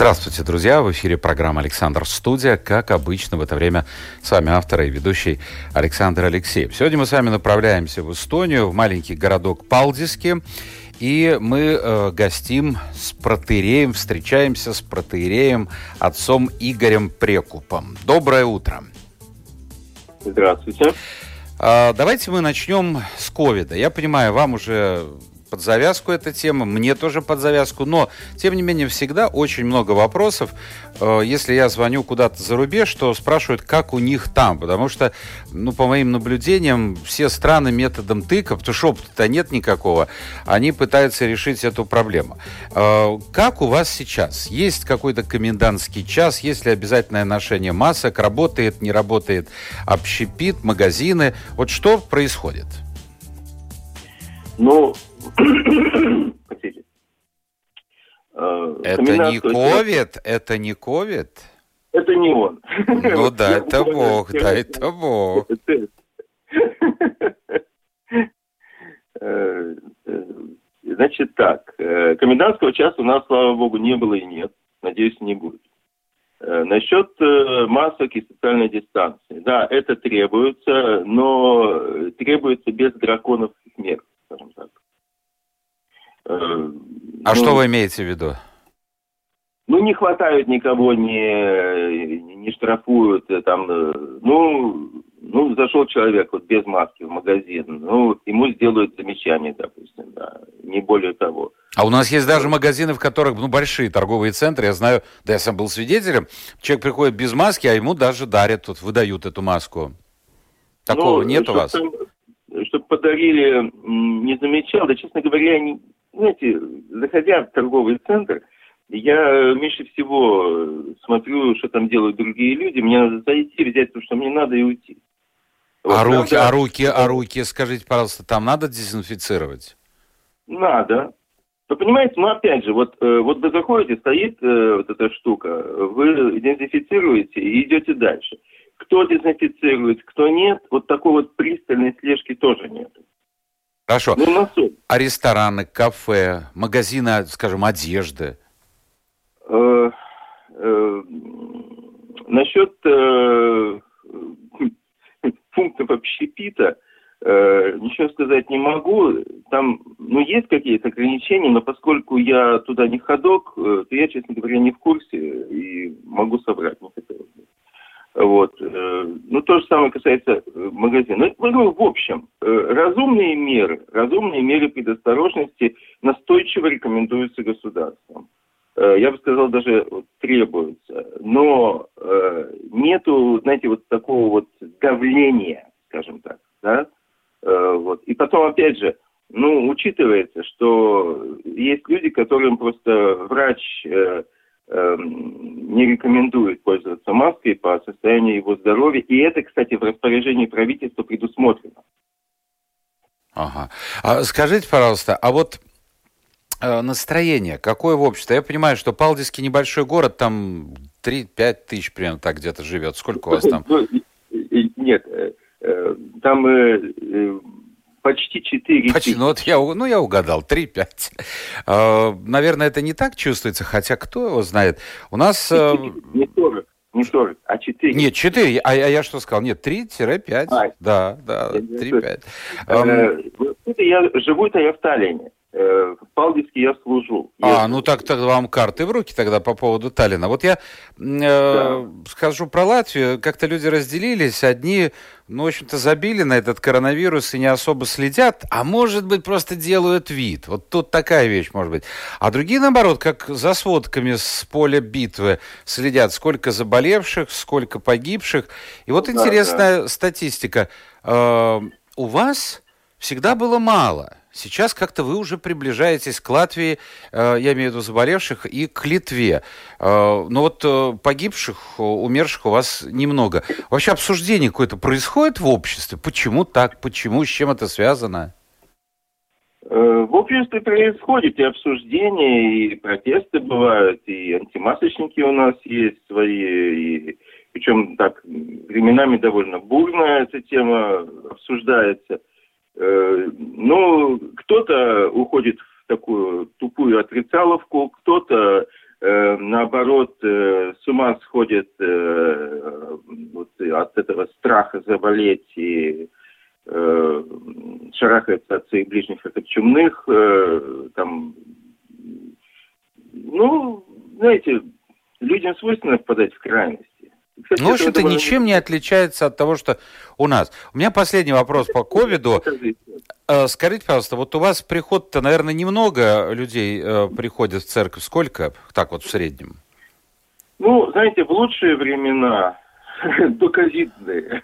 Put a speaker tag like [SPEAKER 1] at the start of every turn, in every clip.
[SPEAKER 1] Здравствуйте, друзья! В эфире программа «Александр Студия». Как обычно, в это время с вами автор и ведущий Александр Алексеев. Сегодня мы с вами направляемся в Эстонию, в маленький городок Палдиски. И мы э, гостим с протеереем, встречаемся с протеереем отцом Игорем Прекупом. Доброе утро!
[SPEAKER 2] Здравствуйте.
[SPEAKER 1] Э, давайте мы начнем с ковида. Я понимаю, вам уже под завязку эта тема, мне тоже под завязку, но, тем не менее, всегда очень много вопросов. Э, если я звоню куда-то за рубеж, то спрашивают, как у них там, потому что, ну, по моим наблюдениям, все страны методом тыка, потому что опыта нет никакого, они пытаются решить эту проблему. Э, как у вас сейчас? Есть какой-то комендантский час, есть ли обязательное ношение масок, работает, не работает общепит, магазины? Вот что происходит?
[SPEAKER 2] Ну,
[SPEAKER 1] Это не ковид? Это не ковид?
[SPEAKER 2] Это не он.
[SPEAKER 1] Ну да, это Бог, да, это Бог.
[SPEAKER 2] Э, э, значит так, э, комендантского часа у нас, слава богу, не было и нет. Надеюсь, не будет. Насчет масок и социальной дистанции. Да, это требуется, но требуется без драконовских мер, скажем так.
[SPEAKER 1] Э, а ну, что вы имеете в виду?
[SPEAKER 2] Ну, не хватают никого, не, не штрафуют. Э, там, э, ну, ну, зашел человек вот без маски в магазин, ну, ему сделают замечание, допустим, да, не более того.
[SPEAKER 1] А у нас есть даже магазины, в которых, ну, большие торговые центры, я знаю, да я сам был свидетелем, человек приходит без маски, а ему даже дарят, тут выдают эту маску. Такого ну, нет у вас?
[SPEAKER 2] Чтобы подарили, не замечал, да, честно говоря, не, знаете, заходя в торговый центр, я меньше всего смотрю, что там делают другие люди. Мне надо зайти, взять то, что мне надо, и уйти.
[SPEAKER 1] Вот, а руки, а руки, а руки, скажите, пожалуйста, там надо дезинфицировать?
[SPEAKER 2] Надо. Вы понимаете, ну опять же, вот, э, вот вы заходите, стоит э, вот эта штука, вы дезинфицируете и идете дальше. Кто дезинфицирует, кто нет, вот такой вот пристальной слежки тоже нет.
[SPEAKER 1] Хорошо. Ну, а рестораны, кафе, магазины, скажем, одежды?
[SPEAKER 2] Э, э, насчет э, пунктов общепита э, ничего сказать не могу. Там, ну, есть какие-то ограничения, но поскольку я туда не ходок, э, то я, честно говоря, не в курсе и могу собрать, не хотелось бы. Вот. Э, ну, то же самое касается э, магазина. Ну, ну, в общем, э, разумные меры, разумные меры предосторожности настойчиво рекомендуются государством. Я бы сказал, даже требуются. Но нету, знаете, вот такого вот давления, скажем так, да? Вот. И потом, опять же, ну, учитывается, что есть люди, которым просто врач не рекомендует пользоваться маской по состоянию его здоровья. И это, кстати, в распоряжении правительства предусмотрено.
[SPEAKER 1] Ага. А скажите, пожалуйста, а вот э, настроение какое в обществе? Я понимаю, что Палдиский небольшой город, там 3-5 тысяч примерно так где-то живет. Сколько у вас там? Ну,
[SPEAKER 2] нет, э, э, там почти 4
[SPEAKER 1] почти, ну, вот я, ну, я угадал, 3-5. А, наверное, это не так чувствуется, хотя кто его знает. У нас...
[SPEAKER 2] Э, не 40, не 40, а 4.
[SPEAKER 1] Нет, 4, а, а я что сказал? Нет, 3-5. А, да, да, 3-5.
[SPEAKER 2] Э, я живу-то я в Таллине. Э, в Палдиске я служу.
[SPEAKER 1] А, я... ну так тогда вам карты в руки тогда по поводу Таллина. Вот я э, да. скажу про Латвию. Как-то люди разделились. Одни, ну, в общем-то, забили на этот коронавирус и не особо следят, а может быть, просто делают вид. Вот тут такая вещь может быть. А другие, наоборот, как за сводками с поля битвы следят, сколько заболевших, сколько погибших. И вот да, интересная да. статистика. Э, у вас всегда было мало – сейчас как-то вы уже приближаетесь к Латвии, э, я имею в виду заболевших, и к Литве. Э, но вот э, погибших, умерших у вас немного. Вообще обсуждение какое-то происходит в обществе? Почему так? Почему? С чем это связано?
[SPEAKER 2] В обществе происходит и обсуждение, и протесты бывают, и антимасочники у нас есть свои, и причем так временами довольно бурно эта тема обсуждается. Э, ну, кто-то уходит в такую тупую отрицаловку, кто-то э, наоборот э, с ума сходит вот, от этого страха заболеть и шарахается от своих ближних как от чумных, там, ну, знаете, людям свойственно впадать в крайность.
[SPEAKER 1] Кстати, ну, в общем-то, ничем не отличается от того, что у нас. У меня последний вопрос по ковиду. Э, скажите, пожалуйста, вот у вас приход-то, наверное, немного людей э, приходит в церковь. Сколько так вот в среднем?
[SPEAKER 2] Ну, знаете, в лучшие времена, доковидные,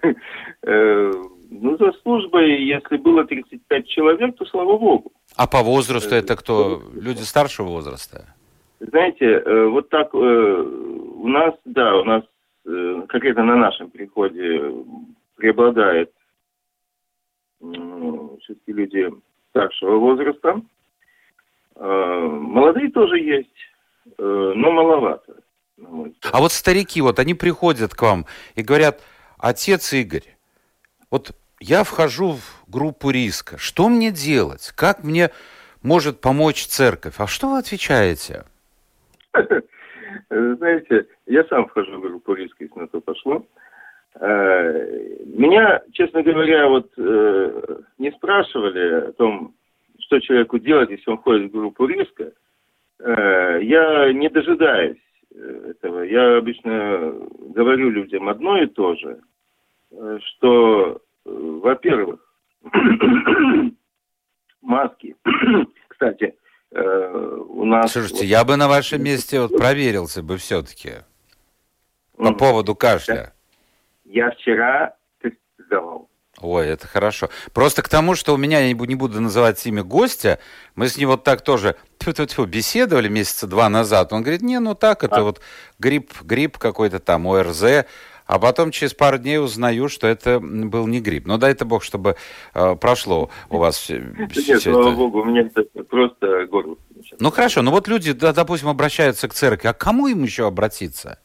[SPEAKER 2] э, ну, за службой, если было 35 человек, то слава богу.
[SPEAKER 1] А по возрасту это кто? Люди старшего возраста?
[SPEAKER 2] Знаете, вот так у нас, да, у нас Э, конкретно на нашем приходе преобладает все-таки люди старшего возраста. Э, молодые тоже есть, э, но маловато.
[SPEAKER 1] А вот старики, вот они приходят к вам и говорят, отец Игорь, вот я вхожу в группу риска, что мне делать? Как мне может помочь церковь? А что вы отвечаете?
[SPEAKER 2] Знаете, я сам вхожу в группу риска, если на то пошло. Э, меня, честно говоря, вот э, не спрашивали о том, что человеку делать, если он входит в группу риска. Э, я не дожидаюсь этого. Я обычно говорю людям одно и то же, что, во-первых, маски, кстати,
[SPEAKER 1] у нас... Слушайте, вот... я бы на вашем месте вот проверился бы все-таки. По mm. поводу кашля.
[SPEAKER 2] Я вчера тест сдавал.
[SPEAKER 1] Ой, это хорошо. Просто к тому, что у меня, я не буду называть имя гостя, мы с ним вот так тоже тьфу -тьфу -тьфу, беседовали месяца два назад. Он говорит, не, ну так, это а. вот грипп, грипп какой-то там, ОРЗ. А потом через пару дней узнаю, что это был не грипп. Но дай это бог, чтобы э, прошло у вас все,
[SPEAKER 2] Нет, все слава это. богу, у меня это просто горло.
[SPEAKER 1] Ну хорошо, ну вот люди, да, допустим, обращаются к церкви, а к кому им еще обратиться?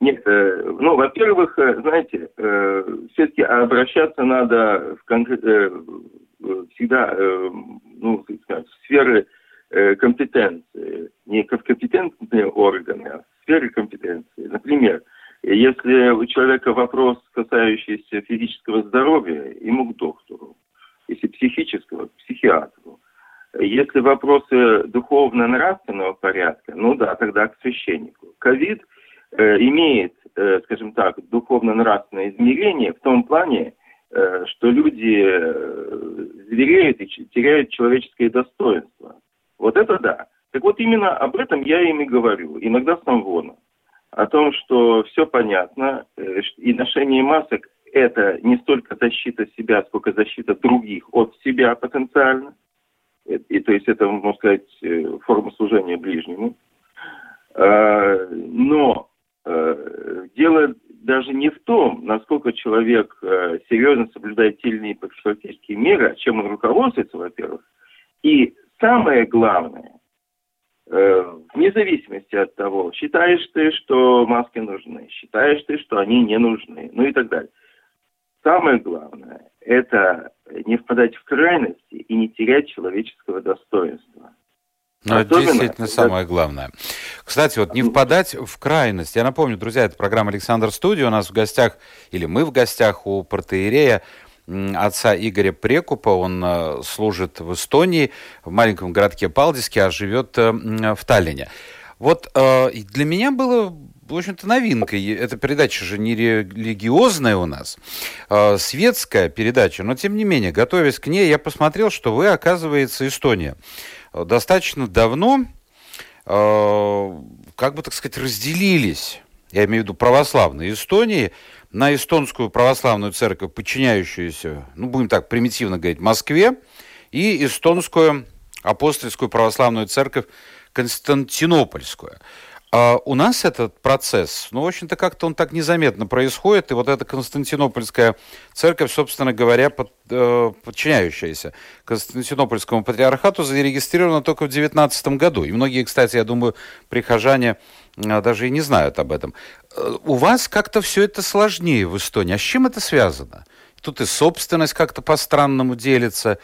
[SPEAKER 2] Нет, э, ну, во-первых, э, знаете, э, все-таки обращаться надо в конкрет, всегда, ну, сказать, в сферы компетенции, не в компетентные органы, а в сферы компетенции. Например, если у человека вопрос, касающийся физического здоровья, ему к доктору. Если психического, к психиатру. Если вопросы духовно-нравственного порядка, ну да, тогда к священнику. Ковид – Э, имеет, э, скажем так, духовно-нравственное измерение в том плане, э, что люди звереют и теряют человеческое достоинство. Вот это да. Так вот именно об этом я им и говорю, иногда сам вон. О том, что все понятно, и ношение масок – это не столько защита себя, сколько защита других от себя потенциально. И, то есть это, можно сказать, форма служения ближнему. Но Э, дело даже не в том, насколько человек э, серьезно соблюдает те или иные профилактические меры, а чем он руководствуется, во-первых. И самое главное, э, вне зависимости от того, считаешь ты, что маски нужны, считаешь ты, что они не нужны, ну и так далее. Самое главное – это не впадать в крайности и не терять человеческого достоинства.
[SPEAKER 1] Ну, это действительно самое главное. Кстати, вот не впадать в крайность. Я напомню, друзья, это программа «Александр Студия». У нас в гостях, или мы в гостях у протеерея отца Игоря Прекупа. Он э, служит в Эстонии, в маленьком городке Палдиске, а живет э, в Таллине. Вот э, для меня было в общем-то, новинкой. Эта передача же не религиозная у нас, а светская передача, но тем не менее, готовясь к ней, я посмотрел, что вы, оказывается, Эстония достаточно давно, э, как бы так сказать, разделились, я имею в виду православные Эстонии, на эстонскую православную церковь, подчиняющуюся, ну, будем так примитивно говорить, Москве, и эстонскую апостольскую православную церковь Константинопольскую. А у нас этот процесс, ну, в общем-то, как-то он так незаметно происходит, и вот эта Константинопольская церковь, собственно говоря, под, э, подчиняющаяся Константинопольскому патриархату, зарегистрирована только в 2019 году. И многие, кстати, я думаю, прихожане даже и не знают об этом. Э, у вас как-то все это сложнее в Эстонии. А с чем это связано? Тут и собственность как-то по-странному делится.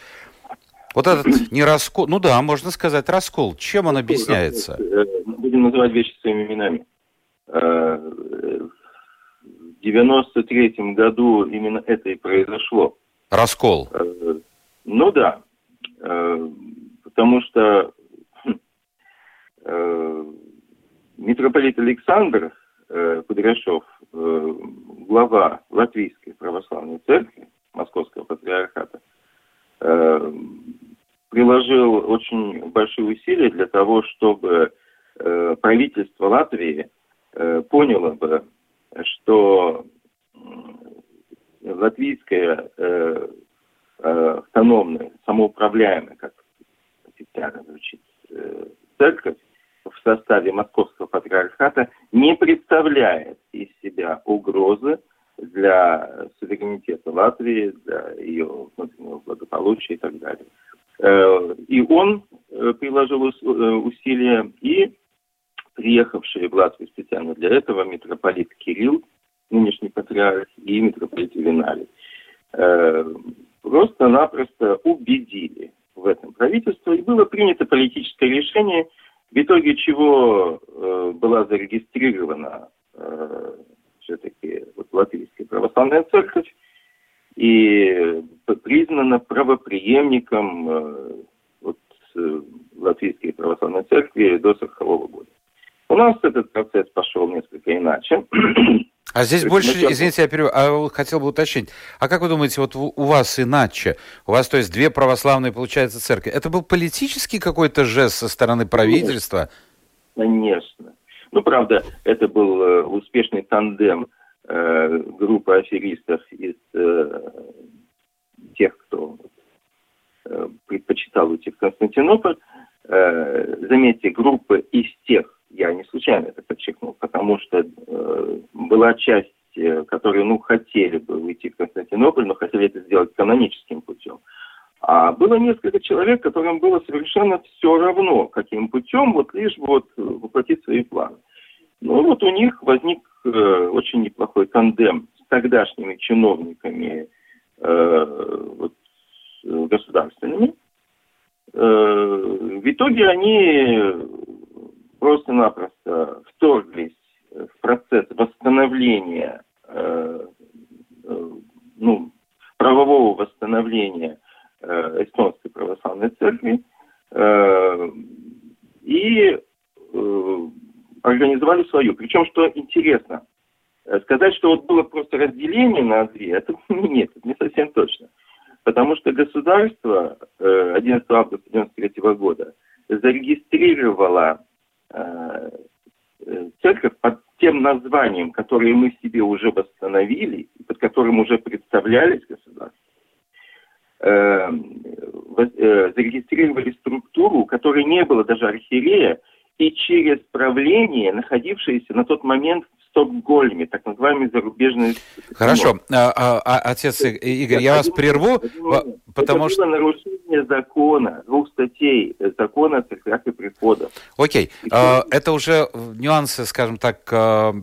[SPEAKER 1] Вот этот не раскол, ну да, можно сказать раскол. Чем он объясняется? Э,
[SPEAKER 2] будем называть вещи своими именами. Э, в 93 году именно это и произошло.
[SPEAKER 1] Раскол?
[SPEAKER 2] Ну да, потому что митрополит Александр Кудряшов, глава Латвийской православной церкви Московского патриархата, приложил очень большие усилия для того, чтобы э, правительство Латвии э, поняло бы, что латвийская э, автономная, самоуправляемая, как официально звучит, церковь в составе Московского патриархата не представляет из себя угрозы для суверенитета Латвии, для ее внутреннего благополучия и так далее. Э, и он э, приложил э, усилия, и приехавший в Латвию специально для этого митрополит Кирилл, нынешний патриарх, и митрополит Виналий, просто-напросто убедили в этом правительство, и было принято политическое решение, в итоге чего была зарегистрирована все-таки вот, Латвийская православная церковь, и признана правоприемником э, вот, э, Латвийской православной церкви до 40 -го года. У нас этот процесс пошел несколько иначе.
[SPEAKER 1] А здесь больше, извините, я перев... а хотел бы уточнить. А как вы думаете, вот у вас иначе? У вас, то есть, две православные, получается, церкви. Это был политический какой-то жест со стороны правительства?
[SPEAKER 2] Конечно. Ну, правда, это был э, успешный тандем Э, группа аферистов из э, тех, кто э, предпочитал уйти в Константинополь. Заметьте, группа из тех, я не случайно это подчеркнул, потому что была часть, которые, ну, хотели бы уйти в Константинополь, но хотели это сделать каноническим путем. А было несколько человек, которым было совершенно все равно, каким путем, вот лишь вот воплотить свои планы. Ну вот у них возник э, очень неплохой тандем с тогдашними чиновниками э, вот, государственными. Э, в итоге они просто-напросто вторглись в процесс восстановления, э, э, ну, правового восстановления э, эстонской православной церкви. Э, и организовали свою. Причем, что интересно, сказать, что вот было просто разделение на две, это нет, это не совсем точно. Потому что государство 11 э, августа 1993 года зарегистрировало церковь под тем названием, которое мы себе уже восстановили, под которым уже представлялись государства, зарегистрировали структуру, у которой не было даже архиерея, и через правление, находившееся на тот момент в Стокгольме, так называемый зарубежный...
[SPEAKER 1] Хорошо, а, а, а, отец Игорь, я вас прерву,
[SPEAKER 2] один потому это что... было нарушение закона, двух статей закона о церквях и приходах.
[SPEAKER 1] Окей, а, это уже нюансы, скажем так, а,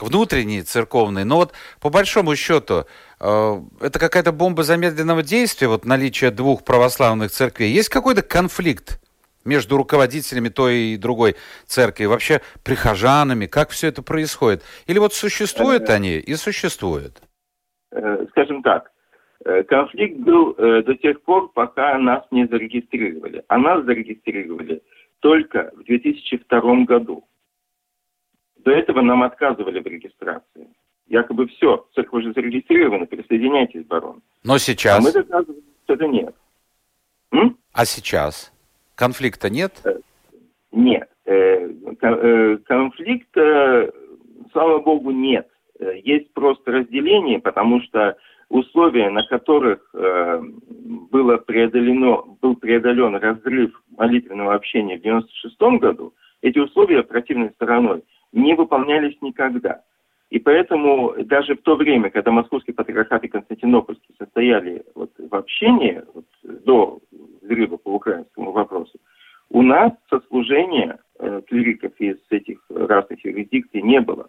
[SPEAKER 1] внутренние, церковные, но вот по большому счету, а, это какая-то бомба замедленного действия, вот наличие двух православных церквей. Есть какой-то конфликт между руководителями той и другой церкви, вообще прихожанами, как все это происходит? Или вот существуют э, они и существуют?
[SPEAKER 2] Э, скажем так, э, конфликт был до тех пор, пока нас не зарегистрировали. А нас зарегистрировали только в 2002 году. До этого нам отказывали в регистрации. Якобы все, церковь уже зарегистрирована, присоединяйтесь, барон.
[SPEAKER 1] Но сейчас... А
[SPEAKER 2] мы доказываем, что это нет.
[SPEAKER 1] М? А сейчас? Конфликта нет? Э,
[SPEAKER 2] нет. Э, э, конфликта, слава богу, нет. Есть просто разделение, потому что условия, на которых было преодолено, был преодолен разрыв молитвенного общения в 96 году, эти условия противной стороной не выполнялись никогда. И поэтому даже в то время, когда Московский патриархат и Константинопольский состояли вот в общении вот, до взрыва по украинскому вопросу, у нас сослужения э, клириков из этих разных юрисдикций не было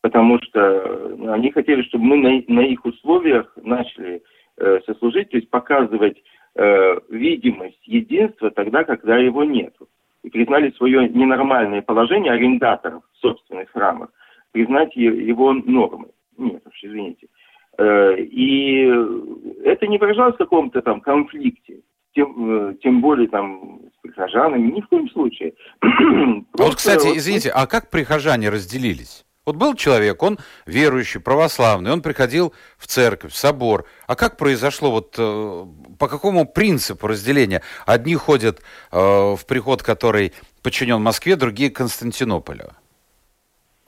[SPEAKER 2] потому что ну, они хотели, чтобы мы на, на их условиях начали э, сослужить, то есть показывать э, видимость единства тогда, когда его нет. И признали свое ненормальное положение арендаторов в собственных храмах, признать его нормой. Нет уж, извините. Э, и это не выражалось в каком-то там конфликте, тем, э, тем более там с прихожанами, ни в коем случае.
[SPEAKER 1] вот, кстати, извините, а как прихожане разделились? Вот был человек, он верующий, православный, он приходил в церковь, в собор. А как произошло, вот э, по какому принципу разделения? Одни ходят э, в приход, который подчинен Москве, другие Константинополю.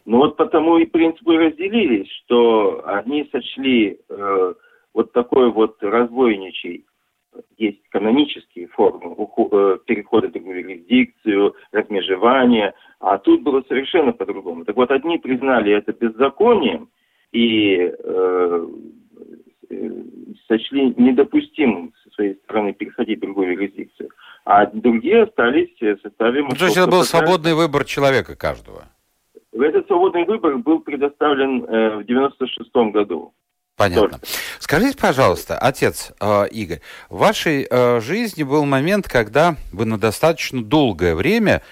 [SPEAKER 2] Ну вот потому и принципы разделились, что одни сочли э, вот такой вот разбойничий есть канонические формы э, перехода в другую юрисдикцию, размежевания, а тут было совершенно по-другому. Так вот, одни признали это беззаконием и э, э, сочли недопустимым со своей стороны переходить в другую юрисдикцию, а другие остались в составе...
[SPEAKER 1] Ну, то есть это был свободный выбор человека каждого?
[SPEAKER 2] Этот свободный выбор был предоставлен э, в 96 году.
[SPEAKER 1] Понятно. Только. Скажите, пожалуйста, отец э, Игорь, в вашей э, жизни был момент, когда вы на достаточно долгое время,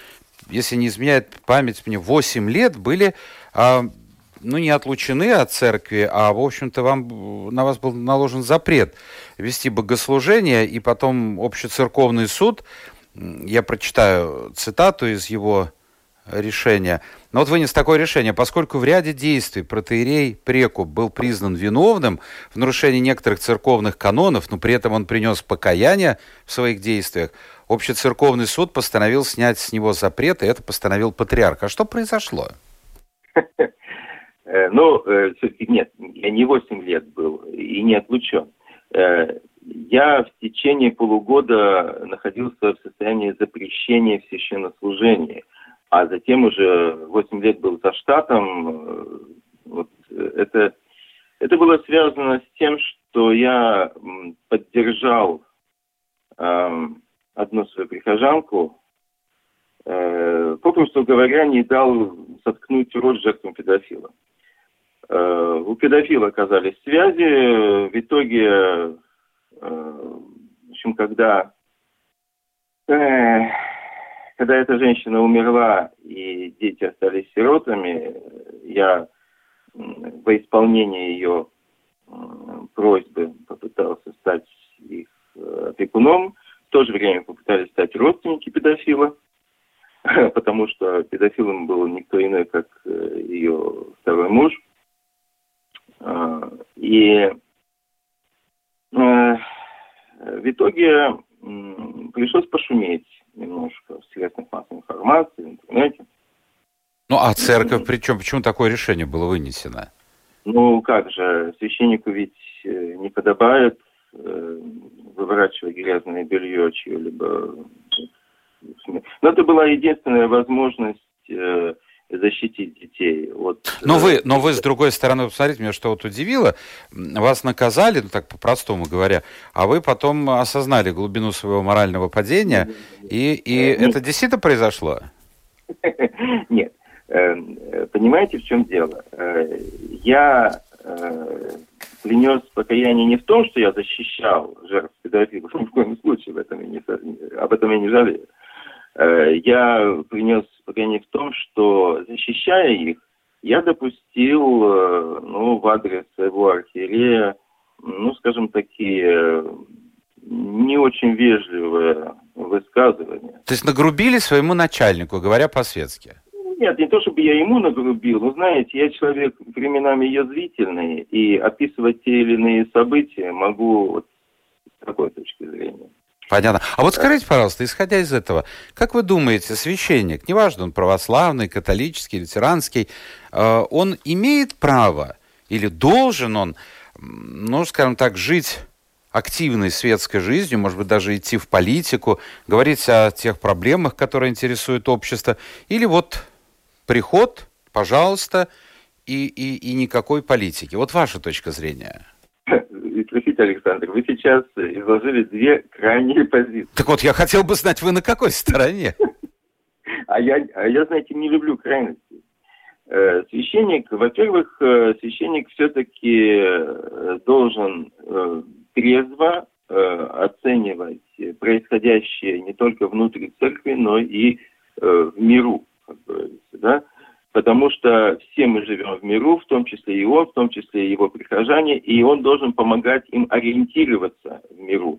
[SPEAKER 1] если не изменяет память мне, 8 лет были, э, ну, не отлучены от церкви, а, в общем-то, вам, на вас был наложен запрет вести богослужение, и потом общецерковный суд, я прочитаю цитату из его решения – но вот вынес такое решение, поскольку в ряде действий протеерей Прекуп был признан виновным в нарушении некоторых церковных канонов, но при этом он принес покаяние в своих действиях, общецерковный суд постановил снять с него запрет, и это постановил патриарх. А что произошло?
[SPEAKER 2] Э, ну, э, нет, я не 8 лет был и не отлучен. Э, я в течение полугода находился в состоянии запрещения в священнослужении – а затем уже 8 лет был за штатом. Э, вот э, это, это было связано с тем, что я поддержал э, одну свою прихожанку, э, попросту говоря, не дал соткнуть рот жертвам педофила. Э, у педофила оказались связи, в итоге, э, в общем, когда э, когда эта женщина умерла и дети остались сиротами, я во исполнение ее просьбы попытался стать их э, опекуном. В то же время попытались стать родственники педофила, потому что педофилом был никто иной, как э, ее второй муж. А, и э, в итоге пришлось пошуметь немножко в средствах массовой информации, в интернете.
[SPEAKER 1] Ну, а церковь, причем, почему такое решение было вынесено?
[SPEAKER 2] Ну, как же, священнику ведь э, не подобает э, выворачивать грязное белье чье-либо. Но это была единственная возможность э, защитить детей. Вот,
[SPEAKER 1] но э, вы, но вы с другой стороны, посмотрите, меня что вот удивило, вас наказали, ну так по-простому говоря, а вы потом осознали глубину своего морального падения, и, и э, это действительно произошло?
[SPEAKER 2] Нет. Э, понимаете, в чем дело? Я принес покаяние не в том, что я защищал жертв педофилов, ни в коем случае в этом я не, об этом я не жалею. Э, я принес покаяние в том, что защищая их, я допустил, э, ну, в адрес своего архиерея, ну, скажем, такие не очень вежливые высказывания.
[SPEAKER 1] То есть нагрубили своему начальнику, говоря по-светски?
[SPEAKER 2] Нет, не то чтобы я ему нагрубил, но знаете, я человек временами язвительный, и описывать те или иные события могу вот с такой точки зрения.
[SPEAKER 1] Понятно. А вот скажите, пожалуйста, исходя из этого, как вы думаете, священник, неважно, он православный, католический, лютеранский, э, он имеет право или должен он ну, скажем так, жить активной светской жизнью, может быть, даже идти в политику, говорить о тех проблемах, которые интересуют общество, или вот приход, пожалуйста, и, и, и никакой политики. Вот ваша точка зрения.
[SPEAKER 2] Простите, Александр, вы сейчас изложили две крайние позиции.
[SPEAKER 1] Так вот, я хотел бы знать, вы на какой стороне?
[SPEAKER 2] А я, а я знаете, не люблю крайности. Э, священник, во-первых, э, священник все-таки э, должен трезво оценивать происходящее не только внутри церкви, но и в миру, как говорится, да, потому что все мы живем в миру, в том числе и он, в том числе и его прихожане, и он должен помогать им ориентироваться в миру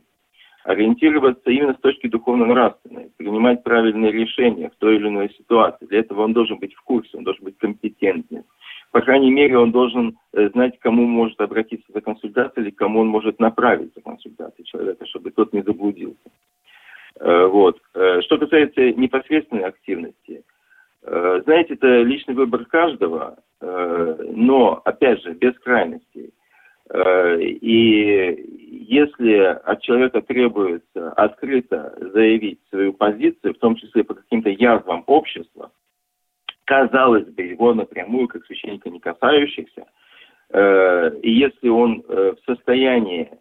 [SPEAKER 2] ориентироваться именно с точки духовно-нравственной, принимать правильные решения в той или иной ситуации. Для этого он должен быть в курсе, он должен быть компетентным. По крайней мере, он должен э, знать, кому может обратиться за консультацией или кому он может направить за консультацией человека, чтобы тот не заблудился. Э, вот. Э, что касается непосредственной активности, знаете, это личный выбор каждого, но, опять же, без крайностей. И если от человека требуется открыто заявить свою позицию, в том числе по каким-то язвам общества, казалось бы, его напрямую, как священника, не касающихся, э, и если он э, в состоянии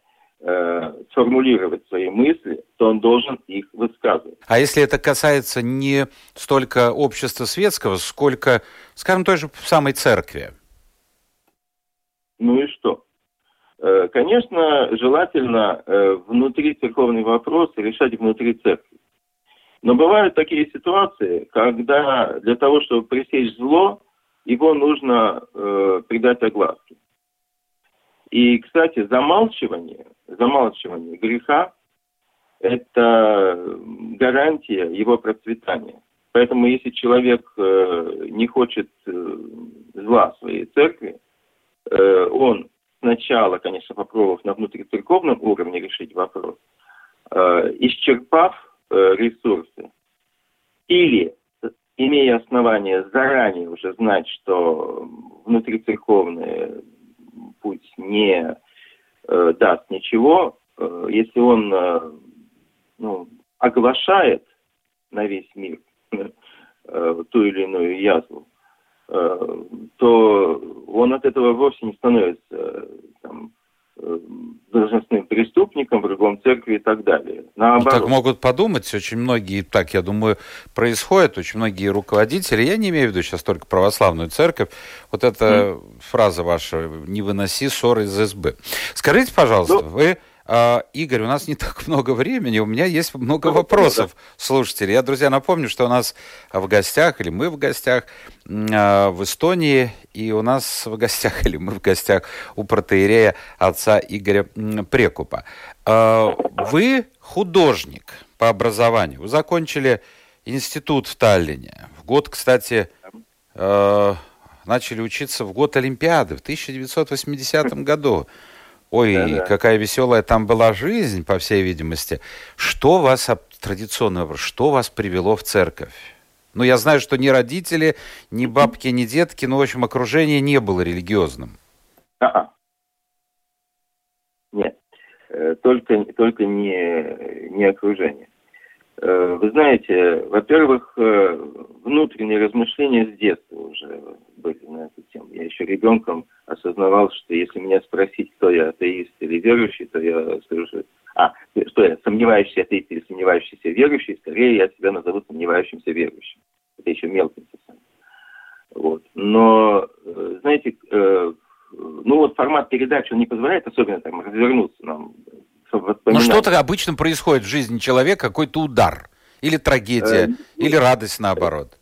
[SPEAKER 2] э, сформулировать свои мысли, то он должен их высказывать.
[SPEAKER 1] А если это касается не столько общества светского, сколько, скажем, той же самой церкви?
[SPEAKER 2] Ну и что? Э, конечно, желательно э, внутри церковный вопрос решать внутри церкви. Но бывают такие ситуации, когда для того, чтобы пресечь зло, его нужно э, придать огласке. И, кстати, замалчивание, замалчивание греха – это гарантия его процветания. Поэтому если человек э, не хочет э, зла своей церкви, э, он сначала, конечно, попробовав на внутрицерковном уровне решить вопрос, исчерпав ресурсы, или имея основания заранее уже знать, что внутрицерковный путь не э, даст ничего, э, если он э, ну, оглашает на весь мир э, ту или иную язву, Э, то он от этого вовсе не становится э, там, э, должностным преступником, врагом церкви и так далее.
[SPEAKER 1] Наоборот. Ну, так могут подумать, очень многие, так, я думаю, происходит, очень многие руководители, я не имею в виду сейчас только православную церковь, вот эта mm. фраза ваша «не выноси ссоры из СБ». Скажите, пожалуйста, ну, вы Игорь, у нас не так много времени, у меня есть много вопросов слушателей. Я, друзья, напомню, что у нас в гостях, или мы в гостях а, в Эстонии, и у нас в гостях, или мы в гостях у протеерея отца Игоря Прекупа. А, вы художник по образованию, вы закончили институт в Таллине. В год, кстати, начали учиться в год Олимпиады в 1980 году. Ой, да, да. какая веселая там была жизнь, по всей видимости. Что вас, традиционный вопрос, что вас привело в церковь? Ну, я знаю, что ни родители, ни бабки, ни детки, ну, в общем, окружение не было религиозным.
[SPEAKER 2] А-а. Нет, э, только, только не, не окружение. Э, вы знаете, во-первых, э, внутренние размышления с детства уже были на эту тему. Я еще ребенком осознавал, что если меня спросить, кто я, атеист или верующий, то я скажу. А, что я, сомневающийся атеист или сомневающийся верующий, скорее я себя назову сомневающимся верующим. Это еще мелким совсем. Вот. Но, э, знаете, ну вот формат передачи, он не позволяет особенно там развернуться нам
[SPEAKER 1] ну что-то обычно происходит в жизни человека, какой-то удар. Или трагедия, э, или радость наоборот.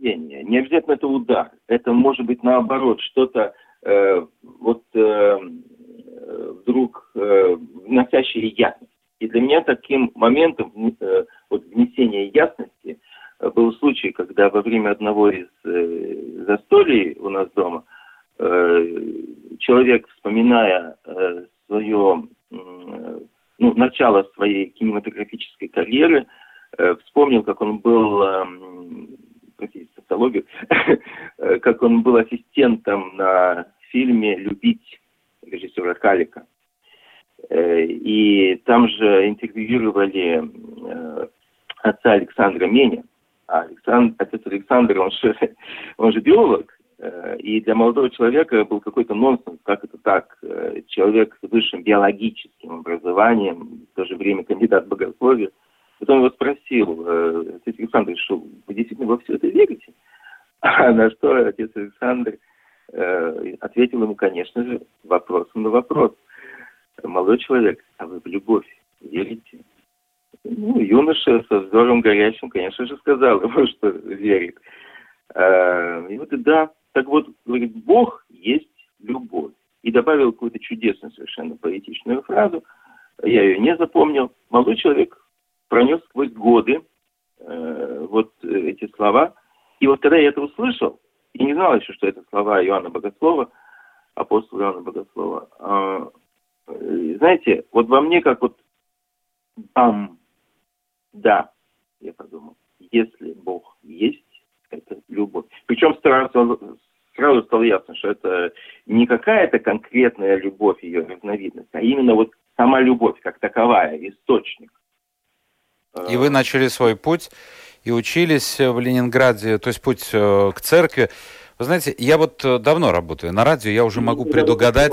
[SPEAKER 2] Не обязательно это удар. Это может быть наоборот, что-то э, вот э, вдруг э, вносящее ясность. И для меня таким моментом э, вот, внесения ясности э, был случай, когда во время одного из э, застолий у нас дома э, человек, вспоминая э, свое ну, начало своей кинематографической карьеры, э, вспомнил, как он был, э, простите, социологию, как он был ассистентом на фильме «Любить» режиссера Калика. Э, и там же интервьюировали э, отца Александра Меня. А Александр, отец Александр, он же, он же биолог, э, и для молодого человека был какой-то нонсенс, как это так, человек с высшим биологическим образованием, в то же время кандидат в богословие. Потом его спросил, отец Александр, что вы действительно во все это верите? На что отец Александр ответил ему, конечно же, вопросом на вопрос – молодой человек, а вы в любовь верите? Ну, юноша со взором горящим, конечно же, сказал ему, что верит. И вот да, так вот, говорит, Бог есть любовь. И добавил какую-то чудесную совершенно поэтичную фразу. Я ее не запомнил. Молодой человек пронес сквозь годы э, вот эти слова. И вот когда я это услышал, и не знал еще, что это слова Иоанна Богослова, апостола Иоанна Богослова, э, знаете, вот во мне как вот бам, да, я подумал, если Бог есть, это любовь. Причем сразу, сразу стало ясно, что это не какая-то конкретная любовь, ее разновидность, а именно вот сама любовь как таковая, источник.
[SPEAKER 1] И вы начали свой путь и учились в Ленинграде, то есть путь э, к церкви. Вы знаете, я вот э, давно работаю на радио, я уже могу предугадать...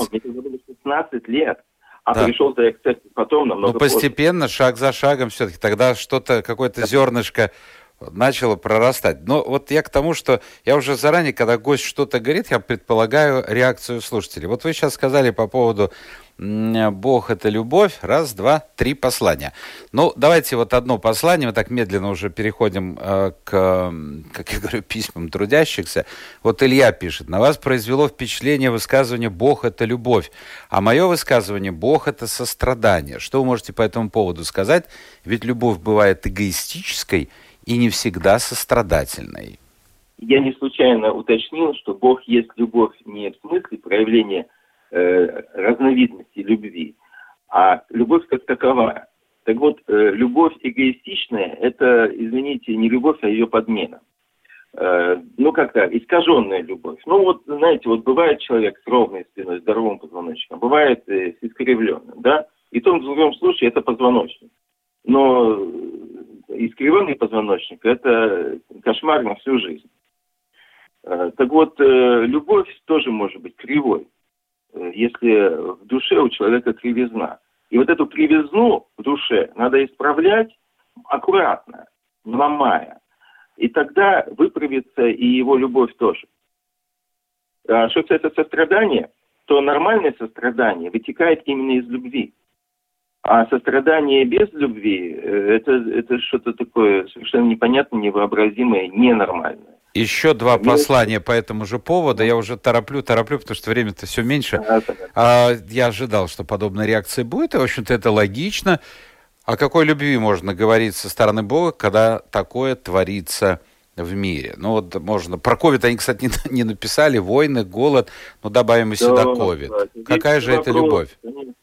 [SPEAKER 2] 15 лет. А да. пришел я, кстати, потом намного
[SPEAKER 1] Ну, постепенно, позже. шаг за шагом все-таки. Тогда что-то, какое-то да. зернышко начало прорастать. Но вот я к тому, что я уже заранее, когда гость что-то говорит, я предполагаю реакцию слушателей. Вот вы сейчас сказали по поводу Бог это любовь. Раз, два, три послания. Ну, давайте вот одно послание. Мы так медленно уже переходим э, к, как я говорю, письмам трудящихся. Вот Илья пишет. На вас произвело впечатление высказывание «Бог это любовь», а мое высказывание «Бог это сострадание». Что вы можете по этому поводу сказать? Ведь любовь бывает эгоистической и не всегда сострадательной.
[SPEAKER 2] Я не случайно уточнил, что Бог есть любовь не в смысле проявления э, разновидности любви, а любовь как таковая. Так вот, э, любовь эгоистичная – это, извините, не любовь, а ее подмена. Э, ну, как-то искаженная любовь. Ну, вот, знаете, вот бывает человек с ровной спиной, здоровым позвоночником, бывает э, с искривленным, да? И в том в другом случае это позвоночник. Но искривленный позвоночник – это кошмар на всю жизнь. Э, так вот, э, любовь тоже может быть кривой, э, если в душе у человека кривизна. И вот эту кривизну в душе надо исправлять аккуратно, ломая. И тогда выправится и его любовь тоже. А что касается сострадания, то нормальное сострадание вытекает именно из любви. А сострадание без любви э, это, это что-то такое совершенно непонятное, невообразимое, ненормальное.
[SPEAKER 1] Еще два послания по этому же поводу. Я уже тороплю, тороплю, потому что время-то все меньше. А, я ожидал, что подобная реакция будет, и, в общем-то, это логично. О какой любви можно говорить со стороны Бога, когда такое творится в мире? Ну вот можно... Про ковид они, кстати, не, не написали. Войны, голод. Ну добавим и сюда ковид. Да, Какая же вопрос, это любовь? Конечно.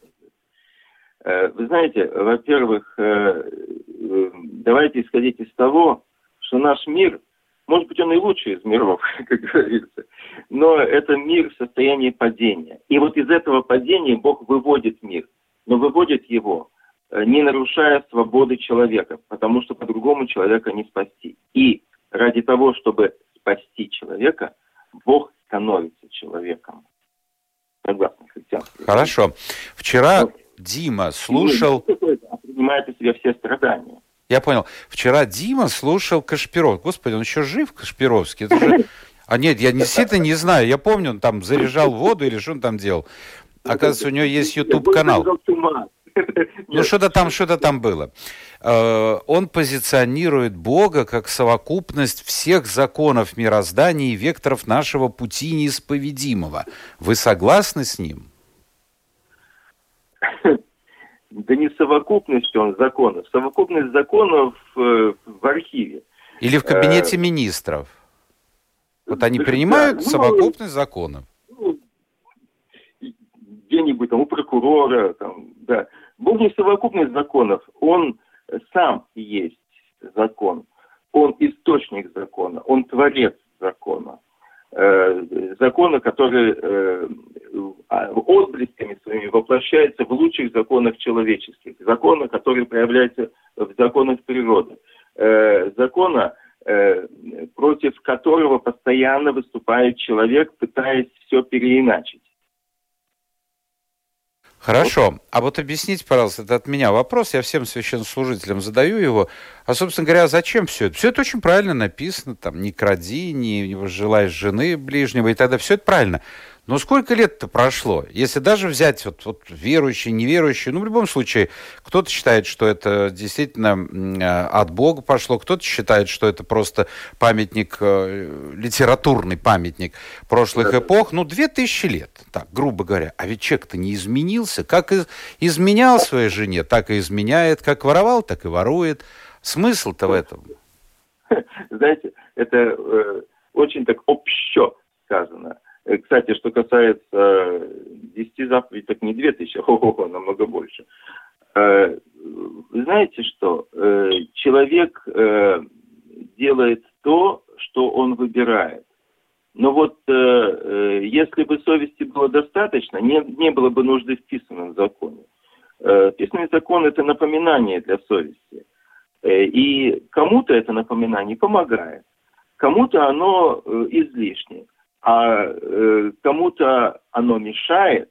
[SPEAKER 2] Э, вы знаете, во-первых, э, э, давайте исходить из того, что наш мир, может быть, он и лучший из миров, как говорится, но это мир в состоянии падения. И вот из этого падения Бог выводит мир, но выводит его, не нарушая свободы человека, потому что по-другому человека не спасти. И ради того, чтобы спасти человека, Бог становится человеком.
[SPEAKER 1] Согласно христианству. Хорошо. Вчера Дима слушал...
[SPEAKER 2] А принимает на себя все страдания.
[SPEAKER 1] Я понял. Вчера Дима слушал Кашпиров. Господи, он еще жив, Кашпировский? Это же... А нет, я действительно не знаю. Я помню, он там заряжал воду или что он там делал. Оказывается, у него есть YouTube-канал. Ну, что-то там, что-то там было. Э, он позиционирует Бога как совокупность всех законов мироздания и векторов нашего пути неисповедимого. Вы согласны с ним?
[SPEAKER 2] Да не совокупность он законов. Совокупность законов э, в архиве.
[SPEAKER 1] Или в кабинете э, министров. Вот они принимают да, ну, совокупность законов. Ну,
[SPEAKER 2] где-нибудь там у прокурора, там, да. Бог не совокупность законов, он сам есть закон. Он источник закона, он творец закона. Закона, который а, отблесками своими воплощается в лучших законах человеческих, закона, который проявляется в законах природы, закона, против которого постоянно выступает человек, пытаясь все переиначить.
[SPEAKER 1] Хорошо. А вот объясните, пожалуйста, это от меня вопрос, я всем священнослужителям задаю его. А, собственно говоря, зачем все это? Все это очень правильно написано, там, не кради, не, не желаешь жены ближнего и тогда Все это правильно. Но сколько лет-то прошло? Если даже взять вот, вот верующие, неверующие, ну, в любом случае, кто-то считает, что это действительно э, от Бога пошло, кто-то считает, что это просто памятник, э, литературный памятник прошлых эпох. Ну, две тысячи лет, так, грубо говоря. А ведь человек-то не изменился. Как из, изменял своей жене, так и изменяет. Как воровал, так и ворует. Смысл-то в этом?
[SPEAKER 2] Знаете, это э, очень так общо сказано. Э, кстати, что касается э, 10 заповедей, так не 2000, а ого, намного больше. Э, знаете что? Э, человек э, делает то, что он выбирает. Но вот э, э, если бы совести было достаточно, не, не было бы нужды в писанном законе. Э, писанный закон – это напоминание для совести. Э, и кому-то это напоминание помогает, кому-то оно э, излишнее а э, кому-то оно мешает,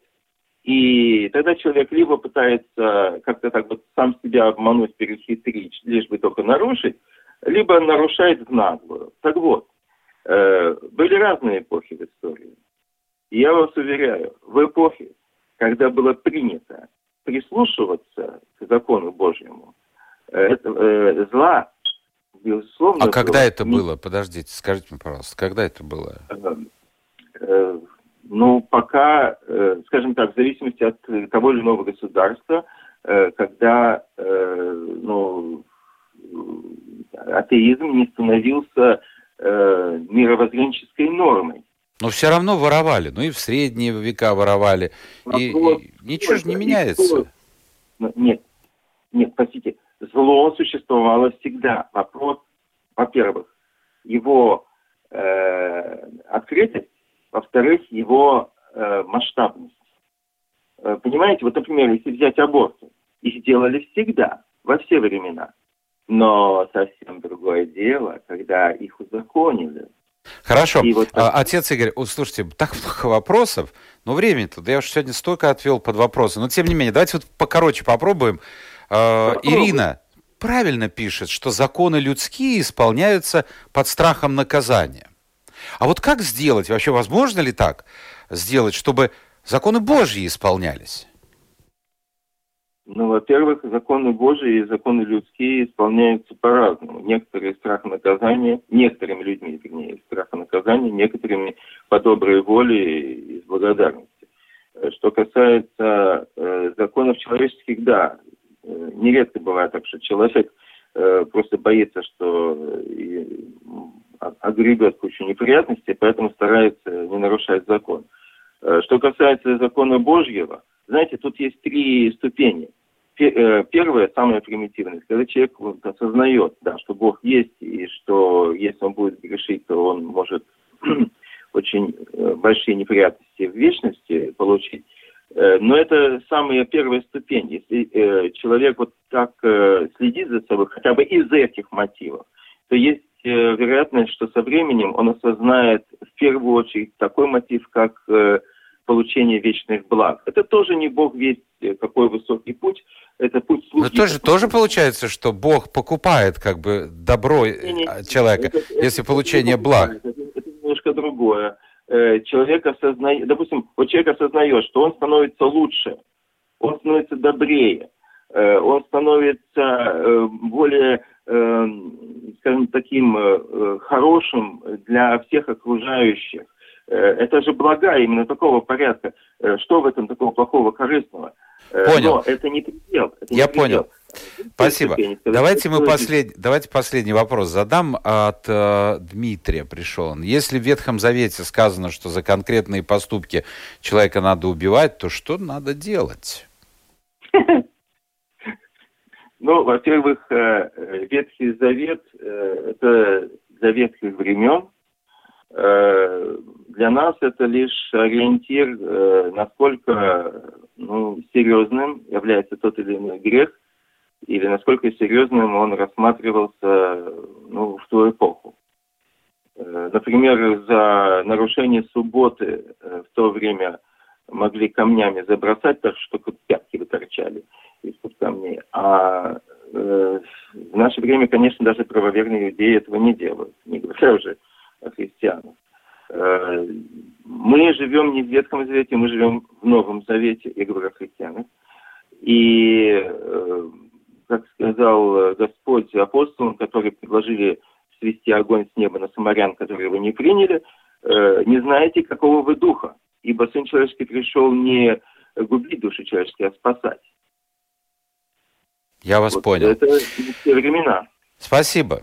[SPEAKER 2] и тогда человек либо пытается как-то так вот сам себя обмануть, перехитрить, лишь бы только нарушить, либо нарушает в наглую. Так вот, э, были разные эпохи в истории. И я вас уверяю, в эпохе, когда было принято прислушиваться к закону Божьему, э, э, зла,
[SPEAKER 1] безусловно... А когда это было? Подождите, скажите мне, пожалуйста, когда это было? Э,
[SPEAKER 2] Э, ну, пока, э, скажем так, в зависимости от того или иного государства, э, когда ну, атеизм не становился мировоззренческой нормой.
[SPEAKER 1] Но все равно воровали, ну и в средние века воровали. И, и ничего же не меняется.
[SPEAKER 2] Нет, нет, простите, зло существовало всегда. Вопрос, во-первых, его э, открытость во-вторых, его э, масштабность. Э, понимаете, вот, например, если взять аборты, их делали всегда, во все времена. Но совсем другое дело, когда их узаконили.
[SPEAKER 1] Хорошо. И вот а, Отец Игорь, вот, слушайте, так много вопросов, но времени-то, да я уж сегодня столько отвел под вопросы. Но тем не менее, давайте вот покороче попробуем. Э, Ирина правильно пишет, что законы людские исполняются под страхом наказания. А вот как сделать, вообще возможно ли так сделать, чтобы законы Божьи исполнялись?
[SPEAKER 2] Ну, во-первых, законы Божьи и законы людские исполняются по-разному. Некоторые страх наказания, некоторыми людьми, вернее, страх наказания, некоторыми по доброй воле и с благодарностью. Что касается э, законов человеческих, да, э, нередко бывает так, что человек э, просто боится, что э, огребет кучу неприятностей, поэтому старается не нарушать закон. Э, что касается закона Божьего, знаете, тут есть три ступени. Э, первое, самое примитивное, когда человек осознает, да, что Бог есть, и что если он будет грешить, то он может очень э, большие неприятности в вечности получить. Но это самая первая ступень. Если человек вот так следит за собой, хотя бы из этих мотивов, то есть вероятность, что со временем он осознает в первую очередь такой мотив, как э, получение вечных благ. Это тоже не Бог весть э, какой высокий путь, это путь слуги.
[SPEAKER 1] Но тоже, тоже получается, что Бог покупает как бы добро не, не, человека, это, если это, получение это благ.
[SPEAKER 2] Это, это немножко другое. Человек осознает, допустим, вот человек осознает, что он становится лучше, он становится добрее, он становится более скажем, таким э, э, хорошим для всех окружающих. Э, это же блага именно такого порядка. Что в этом такого плохого, корыстного?
[SPEAKER 1] Понял.
[SPEAKER 2] Но это не предел. Это
[SPEAKER 1] Я не понял. Спасибо. Давайте мы послед... Давайте последний вопрос задам. От э, Дмитрия пришел он. Если в Ветхом Завете сказано, что за конкретные поступки человека надо убивать, то что надо делать?
[SPEAKER 2] Ну, во-первых, э, Ветхий Завет э, – это для ветхих времен. Э, для нас это лишь ориентир, э, насколько ну, серьезным является тот или иной грех, или насколько серьезным он рассматривался ну, в ту эпоху. Э, например, за нарушение субботы в то время могли камнями забросать, так что А э, в наше время, конечно, даже правоверные иудеи этого не делают, не говоря уже о христианах. Э, мы живем не в Ветхом Завете, мы живем в Новом Завете, я говорю о христианах. И, э, как сказал Господь апостолам, которые предложили свести огонь с неба на самарян, которые его не приняли, не знаете, какого вы духа, ибо Сын Человеческий пришел не губить души человеческие, а спасать.
[SPEAKER 1] Я вас
[SPEAKER 2] вот
[SPEAKER 1] понял.
[SPEAKER 2] Это те времена.
[SPEAKER 1] Спасибо.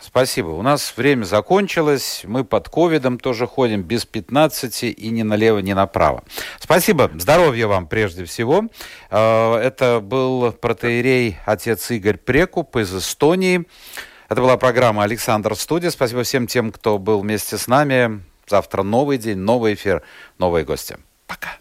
[SPEAKER 1] Спасибо. У нас время закончилось. Мы под ковидом тоже ходим без 15 и ни налево, ни направо. Спасибо. Здоровья вам прежде всего. Э, это был протеерей отец Игорь Прекуп из Эстонии. Это была программа «Александр Студия». Спасибо всем тем, кто был вместе с нами. Завтра новый день, новый эфир, новые гости. Пока.